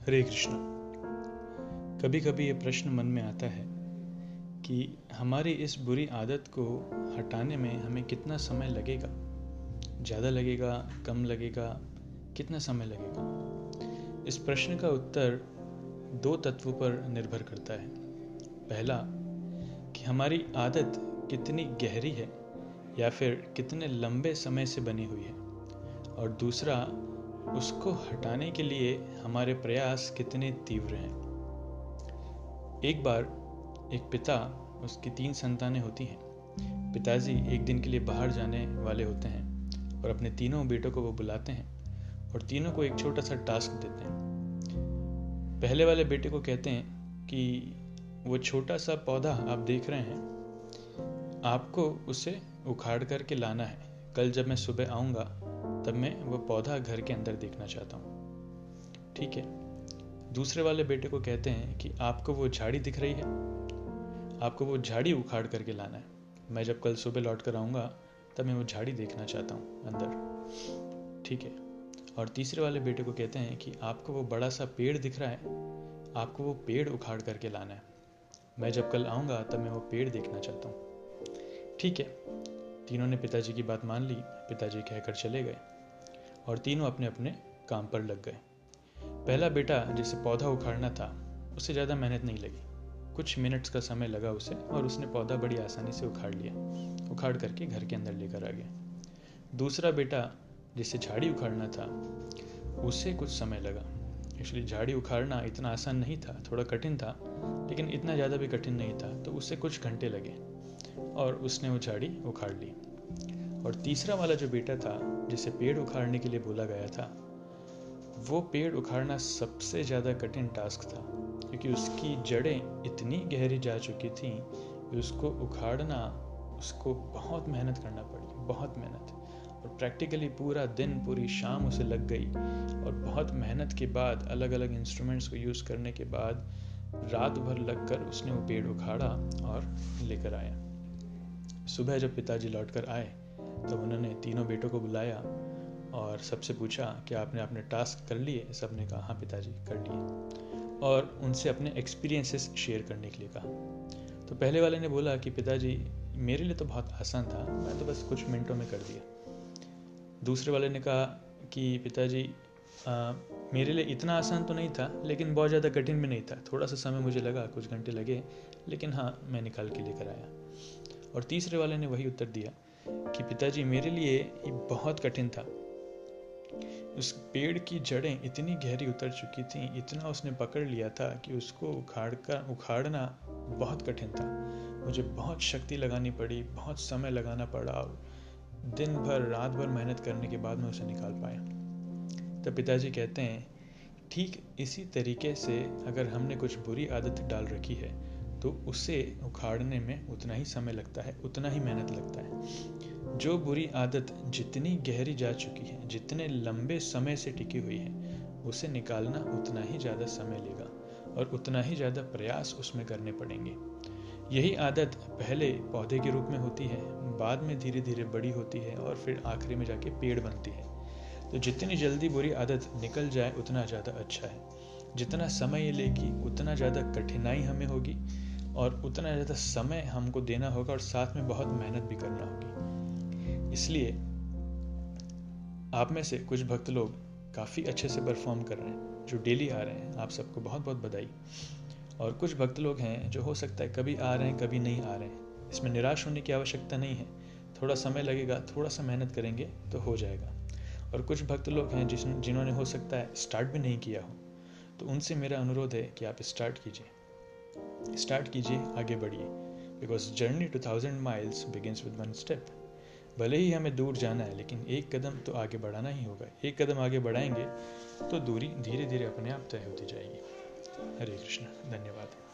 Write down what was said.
हरे कृष्ण। कभी कभी ये प्रश्न मन में आता है कि हमारी इस बुरी आदत को हटाने में हमें कितना समय लगेगा? ज़्यादा लगेगा? कम लगेगा? कितना समय लगेगा? इस प्रश्न का उत्तर दो तत्वों पर निर्भर करता है। पहला, कि हमारी आदत कितनी गहरी है या फिर कितने लंबे समय से बनी हुई है? और दूसरा उसको हटाने के लिए हमारे प्रयास कितने तीव्र हैं। एक बार एक पिता उसकी तीन संतानें होती हैं। पिताजी एक दिन के लिए बाहर जाने वाले होते हैं और अपने तीनों बेटों को वो बुलाते हैं और तीनों को एक छोटा सा टास्क देते हैं। पहले वाले बेटे को कहते हैं कि वो छोटा सा पौधा आप देख रहे हैं। आपको उसे उखाड़ करके लाना है। कल जब मैं सुबह आऊँगा तब मैं वो पौधा घर के अंदर देखना चाहता हूँ। ठीक है। दूसरे वाले बेटे को कहते हैं कि आपको वो झाड़ी दिख रही है। आपको वो झाड़ी उखाड़ करके लाना है। मैं जब कल सुबह लौट कर आऊँगा, तब मैं वो झाड़ी देखना चाहता हूँ अंदर। ठीक है। और तीसरे वाले बेटे को कहते हैं कि आपको वो बड़ा सा पेड़ दिख रहा है। आपको वो पेड़ उखाड़ करके लाना है। मैं जब कल आऊँगा, तब मैं वो पेड़ देखना चाहता हूँ। ठीक है। तीनों ने पिताजी की बात मान ली, पिताजी कहकर चले गए और तीनों अपने अपने काम पर लग गए। पहला बेटा जिसे पौधा उखाड़ना था, उसे ज़्यादा मेहनत नहीं लगी। कुछ मिनट्स का समय लगा उसे और उसने पौधा बड़ी आसानी से उखाड़ लिया, उखाड़ करके घर के अंदर लेकर आ गया। दूसरा बेटा जिसे झाड़ी उखाड़ना था, उसे कुछ समय लगा। एक्चुअली झाड़ी उखाड़ना इतना आसान नहीं था, थोड़ा कठिन था, लेकिन इतना ज़्यादा भी कठिन नहीं था तो उसे कुछ घंटे लगे। और उसने वो झाड़ी उखाड़ ली। और तीसरा वाला जो बेटा था, जिसे पेड़ उखाड़ने के लिए बोला गया था, वो पेड़ उखाड़ना सबसे ज़्यादा कठिन टास्क था, क्योंकि उसकी जड़ें इतनी गहरी जा चुकी थी कि उसको उखाड़ना, उसको बहुत मेहनत करना पड़ी, बहुत मेहनत। और प्रैक्टिकली पूरा दिन, पूरी शाम उसे लग गई। और बहुत मेहनत के बाद अलग अलग इंस्ट्रूमेंट्स को यूज़ करने के बाद, रात भर लगकर उसने वो पेड़ उखाड़ा और लेकर आया। सुबह जब पिताजी लौट कर आए तो उन्होंने तीनों बेटों को बुलाया और सबसे पूछा कि आपने अपने टास्क कर लिए? सबने कहा हाँ पिताजी, कर लिए। और उनसे अपने एक्सपीरियंसेस शेयर करने के लिए कहा। तो पहले वाले ने बोला कि, पिताजी, मेरे लिए तो बहुत आसान था, मैं तो बस कुछ मिनटों में कर दिया। दूसरे वाले ने कहा कि, पिताजी मेरे लिए इतना आसान तो नहीं था, लेकिन बहुत ज़्यादा कठिन भी नहीं था। थोड़ा सा समय मुझे लगा, कुछ घंटे लगे, लेकिन हाँ मैं निकाल के लेकर आया। और तीसरे वाले ने वही उत्तर दिया कि पिताजी, मेरे लिए ये बहुत कठिन था। उस पेड़ की जड़ें इतनी गहरी उतर चुकी थी, इतना उसने पकड़ लिया था कि उसको उखाड़ कर, उखाड़ना बहुत कठिन था। मुझे बहुत शक्ति लगानी पड़ी, बहुत समय लगाना पड़ा और दिन भर, रात भर मेहनत करने के बाद मैं उसे निकाल पाया। तो पिताजी कहते हैं, ठीक इसी तरीके से अगर हमने कुछ बुरी आदत डाल रखी है तो उसे उखाड़ने में उतना ही समय लगता है, उतना ही मेहनत लगता है। जो बुरी आदत जितनी गहरी जा चुकी है, जितने लंबे समय से टिकी हुई है, उसे निकालना उतना ही ज़्यादा समय लेगा और उतना ही ज़्यादा प्रयास उसमें करने पड़ेंगे। यही आदत पहले पौधे के रूप में होती है, बाद में धीरे धीरे बड़ी होती है और फिर आखिरी में जाके पेड़ बनती है। तो जितनी जल्दी बुरी आदत निकल जाए, उतना ज़्यादा अच्छा है। जितना समय लेगी, उतना ज़्यादा कठिनाई हमें होगी। और उतना ज़्यादा समय हमको देना होगा और साथ में बहुत मेहनत भी करना होगी। इसलिए आप में से कुछ भक्त लोग काफ़ी अच्छे से परफॉर्म कर रहे हैं, जो डेली आ रहे हैं। आप सबको बहुत बहुत बधाई। और कुछ भक्त लोग हैं जो हो सकता है कभी आ रहे हैं, कभी नहीं आ रहे हैं। इसमें निराश होने की आवश्यकता नहीं है। थोड़ा समय लगेगा, थोड़ा सा मेहनत करेंगे तो हो जाएगा। और कुछ भक्त लोग हैं जिस जिन्होंने हो सकता है स्टार्ट भी नहीं किया हो तो उनसे मेरा अनुरोध है कि आप स्टार्ट कीजिए। स्टार्ट कीजिए, आगे बढ़िए। Because journey to thousand miles begins with one step भले ही हमें दूर जाना है, लेकिन एक कदम तो आगे बढ़ाना ही होगा। एक कदम आगे बढ़ाएँगे तो दूरी धीरे धीरे अपने आप तय होती जाएगी। हरे कृष्ण, धन्यवाद।